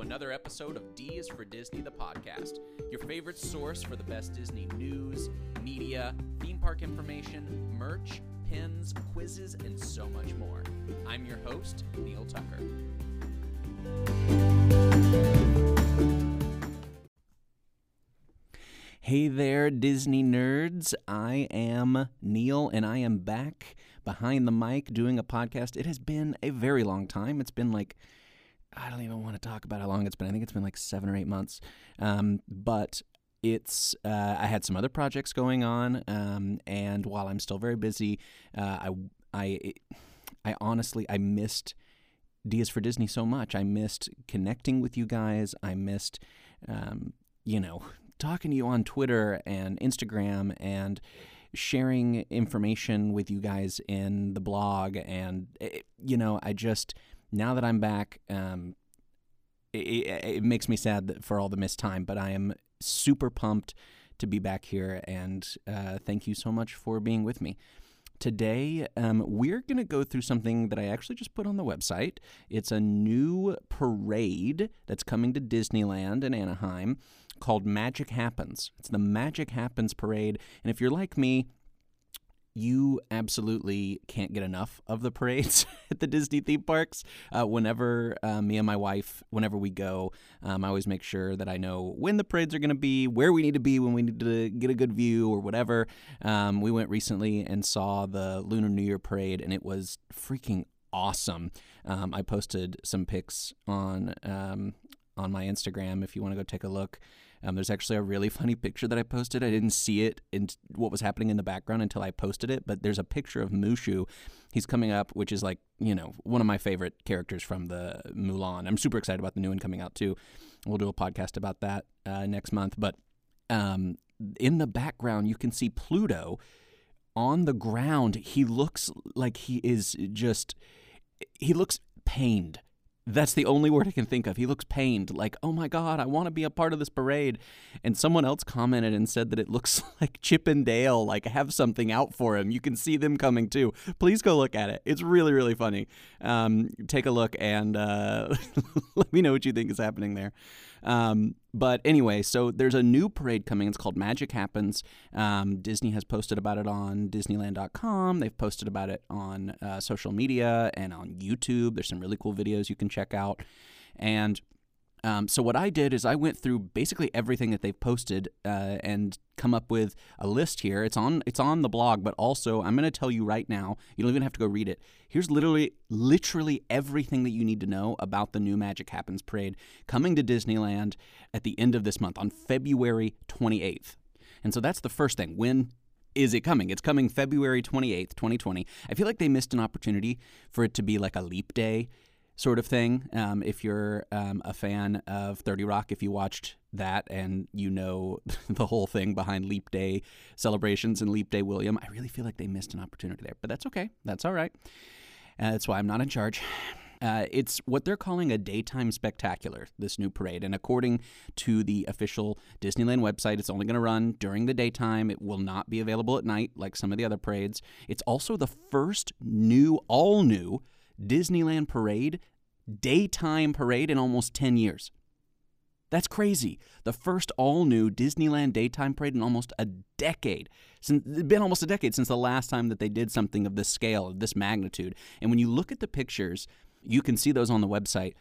another episode of D is for Disney, the podcast, your favorite source for the best Disney news, media, theme park information, merch, pins, quizzes, and so much more. I'm your host, Neil Tucker. Hey there, Disney nerds. I am Neil, and I am back behind the mic doing a podcast. It has been a very long time. It's been like, I don't even want to talk about how long it's been. I think it's been like seven or eight months. Um, but it's uh, I had some other projects going on, um, and while I'm still very busy, uh, I I I honestly I missed D is for Disney so much. I missed connecting with you guys. I missed, um, you know, talking to you on Twitter and Instagram and sharing information with you guys in the blog. And, it, you know, I just, now that I'm back, um, it, it, makes me sad for all the missed time, but I am super pumped to be back here. And uh, thank you so much for being with me. Today, um, we're going to go through something that I actually just put on the website. It's a new parade that's coming to Disneyland in Anaheim called Magic Happens. It's the Magic Happens parade. And if you're like me, you absolutely can't get enough of the parades at the Disney theme parks. Uh, whenever uh, me and my wife, whenever we go, um, I always make sure that I know when the parades are going to be, where we need to be when we need to get a good view or whatever. Um, we went recently and saw the Lunar New Year parade, and it was freaking awesome. Um, I posted some pics on um, on my Instagram if you want to go take a look. Um, there's actually a really funny picture that I posted. I didn't see it in what was happening in the background until I posted it, but there's a picture of Mushu. He's coming up, which is like, you know, one of my favorite characters from the Mulan. I'm super excited about the new one coming out too. We'll do a podcast about that uh, next month. But um, in the background, you can see Pluto on the ground. He looks like he is just, he looks pained that's the only word I can think of. He looks pained, like, oh my God, I want to be a part of this parade. And someone else commented and said that it looks like Chip and Dale, like, have something out for him. You can see them coming too. Please go look at it. It's really, really funny. Um, take a look and uh, let me know what you think is happening there. Um, but anyway, so there's a new parade coming. It's called Magic Happens. Um, Disney has posted about it on Disneyland.com. They've posted about it on uh, social media and on YouTube. There's some really cool videos you can check out. And um, so what I did is I went through basically everything that they've posted uh, and come up with a list here. It's on it's on the blog, but also I'm going to tell you right now. You don't even have to go read it. Here's literally literally everything that you need to know about the new Magic Happens parade coming to Disneyland at the end of this month on February 28th. And so that's the first thing. When is it coming? It's coming February 28th, 2020. I feel like they missed an opportunity for it to be like a leap day sort of thing. Um, if you're um, a fan of 30 Rock, if you watched that and you know the whole thing behind Leap Day celebrations and Leap Day William, I really feel like they missed an opportunity there. But that's okay. That's all right. Uh, that's why I'm not in charge. Uh, it's what they're calling a daytime spectacular, this new parade. And according to the official Disneyland website, it's only going to run during the daytime. It will not be available at night like some of the other parades. It's also the first new, all new Disneyland parade, daytime parade in almost 10 years. That's crazy. The first all new Disneyland daytime parade in almost a decade. It's been almost a decade since the last time that they did something of this scale, of this magnitude. And when you look at the pictures, you can see those on the website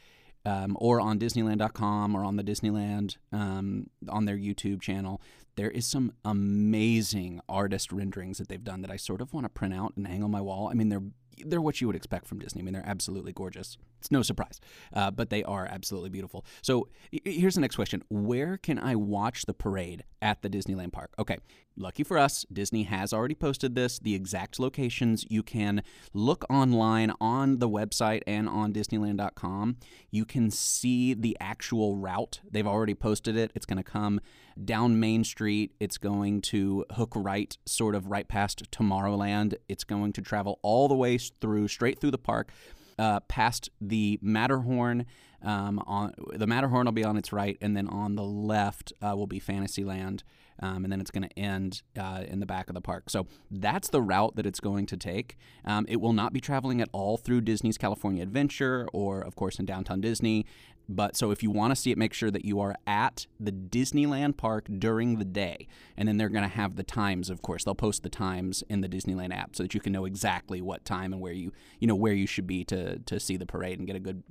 um, or on Disneyland.com or on the Disneyland um, on their YouTube channel. There is some amazing artist renderings that they've done that I sort of want to print out and hang on my wall. I mean, they're they're what you would expect from Disney. I mean, they're absolutely gorgeous. It's no surprise, uh, but they are absolutely beautiful. So here's the next question Where can I watch the parade at the Disneyland park? Okay, lucky for us, Disney has already posted this, the exact locations. You can look online on the website and on Disneyland.com. You can see the actual route. They've already posted it. It's going to come down Main Street. It's going to hook right, sort of right past Tomorrowland. It's going to travel all the way through, straight through the park, uh, past the Matterhorn. Um, on the Matterhorn will be on its right, and then on the left uh, will be Fantasyland, um, and then it's going to end uh, in the back of the park. So that's the route that it's going to take. Um, it will not be traveling at all through Disney's California Adventure, or of course in Downtown Disney But so if you want to see it, make sure that you are at the Disneyland park during the day. And then they're going to have the times, of course. They'll post the times in the Disneyland app so that you can know exactly what time and where you, you know, where you should be to, to see the parade and get a good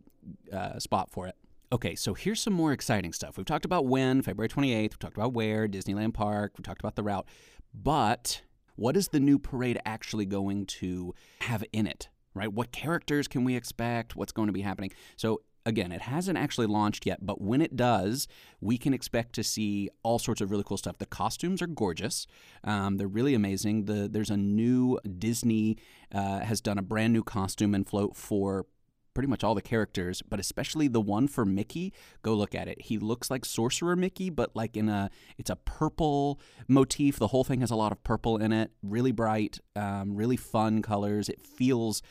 uh, spot for it. Okay, so here's some more exciting stuff. We've talked about when, February 28th. We've talked about where, Disneyland Park. We've talked about the route. But what is the new parade actually going to have in it? Right? What characters can we expect? What's going to be happening? So again, it hasn't actually launched yet, but when it does, we can expect to see all sorts of really cool stuff. The costumes are gorgeous; um, they're really amazing. The there's a new Disney uh, has done a brand new costume and float for pretty much all the characters, but especially the one for Mickey. Go look at it. He looks like Sorcerer Mickey, but like in a it's a purple motif. The whole thing has a lot of purple in it. Really bright, um, really fun colors. It feels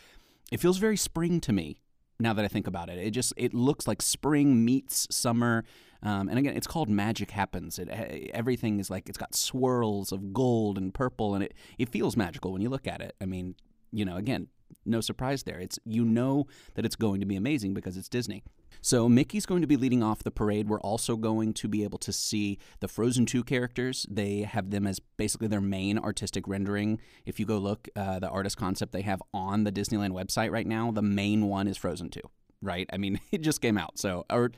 it feels very spring to me now that I think about it. It just it looks like spring meets summer. Um, and again, it's called Magic Happens. It everything is like it's got swirls of gold and purple, and it it feels magical when you look at it. I mean, you know, again, no surprise there. It's you know that it's going to be amazing because it's Disney. So Mickey's going to be leading off the parade. We're also going to be able to see the Frozen 2 characters. They have them as basically their main artistic rendering. If you go look, uh, the artist concept they have on the Disneyland website right now, the main one is Frozen 2, right? I mean, it just came out. So, or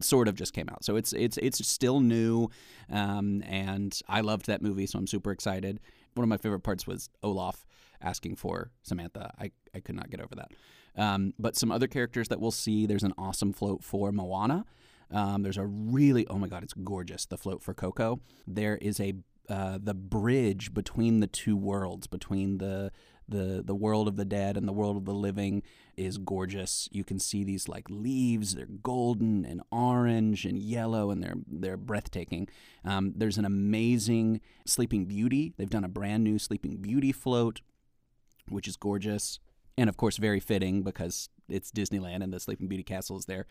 sort of just came out. So it's it's it's still new, um, and I loved that movie, so I'm super excited. One of my favorite parts was Olaf asking for Samantha. I, I could not get over that. Um, but some other characters that we'll see there's an awesome float for Moana. Um, there's a really, oh my God, it's gorgeous. The float for Coco. There is a uh, the bridge between the two worlds, between the the the world of the dead and the world of the living is gorgeous. You can see these like leaves; they're golden and orange and yellow, and they're they're breathtaking. Um, there's an amazing Sleeping Beauty. They've done a brand new Sleeping Beauty float which is gorgeous and of course very fitting because it's Disneyland and the Sleeping Beauty castle is there.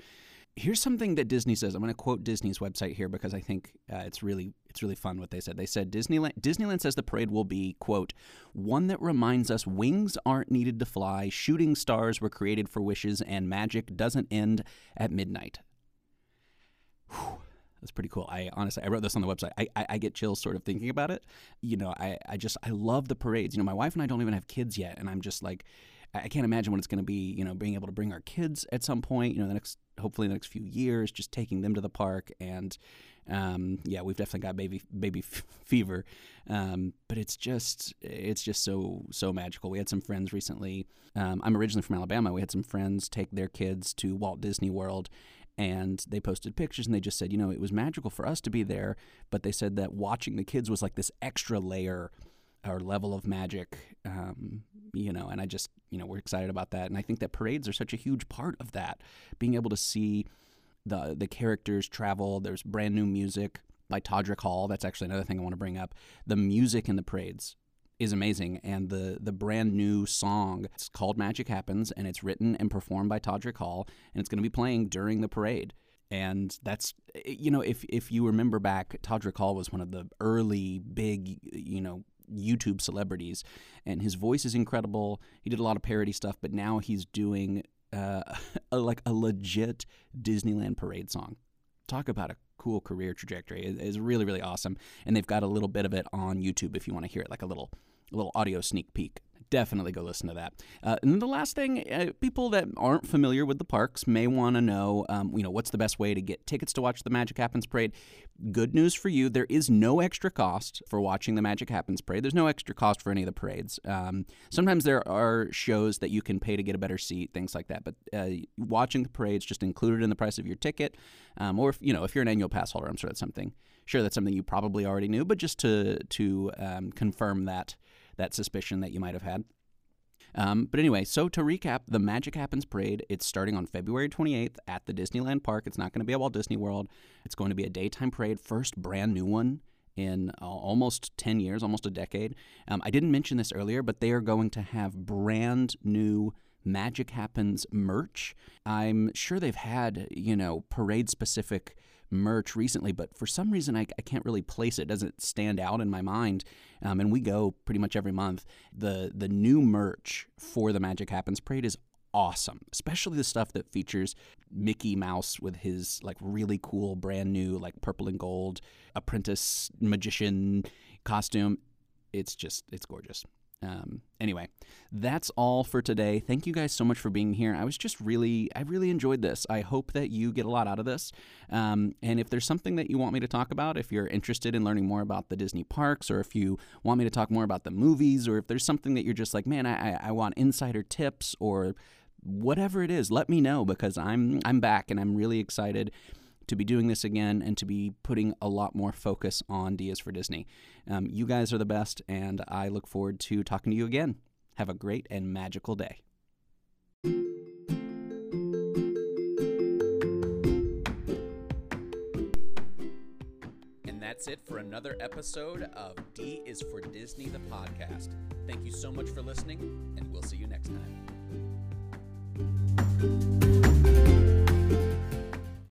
Here's something that Disney says. I'm going to quote Disney's website here because I think uh, it's really it's really fun what they said. They said Disneyland Disneyland says the parade will be quote one that reminds us wings aren't needed to fly, shooting stars were created for wishes, and magic doesn't end at midnight. Whew. That's pretty cool. I honestly, I wrote this on the website. I, I, I, get chills sort of thinking about it. You know, I, I just, I love the parades. You know, my wife and I don't even have kids yet. And I'm just like, I can't imagine what it's going to be, you know, being able to bring our kids at some point, you know, the next, hopefully the next few years, just taking them to the park. And, um, yeah, we've definitely got baby, baby f- fever. Um, but it's just, it's just so, so magical. We had some friends recently. Um, I'm originally from Alabama. We had some friends take their kids to Walt Disney World and they posted pictures and they just said, you know, it was magical for us to be there, but they said that watching the kids was like this extra layer or level of magic, um, you know, and I just, you know, we're excited about that. And I think that parades are such a huge part of that. Being able to see the the characters travel, there's brand new music by Todrick Hall. That's actually another thing I want to bring up. The music in the parades is amazing and the the brand new song it's called Magic Happens and it's written and performed by Todrick Hall and it's going to be playing during the parade and that's you know if if you remember back Todrick Hall was one of the early big you know YouTube celebrities and his voice is incredible he did a lot of parody stuff but now he's doing uh, a, like a legit Disneyland parade song talk about a cool career trajectory. It is really, really awesome. And they've got a little bit of it on YouTube if you want to hear it, like a little a little audio sneak peek definitely go listen to that. Uh, and the last thing, uh, people that aren't familiar with the parks may want to know, um, you know, what's the best way to get tickets to watch the Magic Happens Parade. Good news for you: there is no extra cost for watching the Magic Happens Parade. There's no extra cost for any of the parades. Um, sometimes there are shows that you can pay to get a better seat, things like that. But uh, watching the parades just included in the price of your ticket, um, or if, you know, if you're an annual pass holder, I'm sure that's something. Sure, that's something you probably already knew, but just to to um, confirm that that suspicion that you might have had. Um, but anyway, so to recap, the Magic Happens Parade, it's starting on February 28th at the Disneyland Park. It's not going to be at Walt Disney World. It's going to be a daytime parade, first brand new one in uh, almost 10 years, almost a decade. Um, I didn't mention this earlier, but they are going to have brand new Magic Happens merch. I'm sure they've had, you know, parade specific merch recently, but for some reason I, I can't really place it. Doesn't stand out in my mind. Um, and we go pretty much every month. The the new merch for the Magic Happens Parade is awesome, especially the stuff that features Mickey Mouse with his like really cool brand new like purple and gold apprentice magician costume. It's just it's gorgeous. Um, anyway, that's all for today. Thank you guys so much for being here. I was just really, I really enjoyed this. I hope that you get a lot out of this. Um, and if there's something that you want me to talk about, if you're interested in learning more about the Disney parks, or if you want me to talk more about the movies, or if there's something that you're just like, man, I, I want insider tips or whatever it is, let me know because I'm I'm back and I'm really excited to be doing this again and to be putting a lot more focus on D is for Disney. Um, you guys are the best, and I look forward to talking to you again. Have a great and magical day. And that's it for another episode of D is for Disney, the podcast. Thank you so much for listening, and we'll see you next time.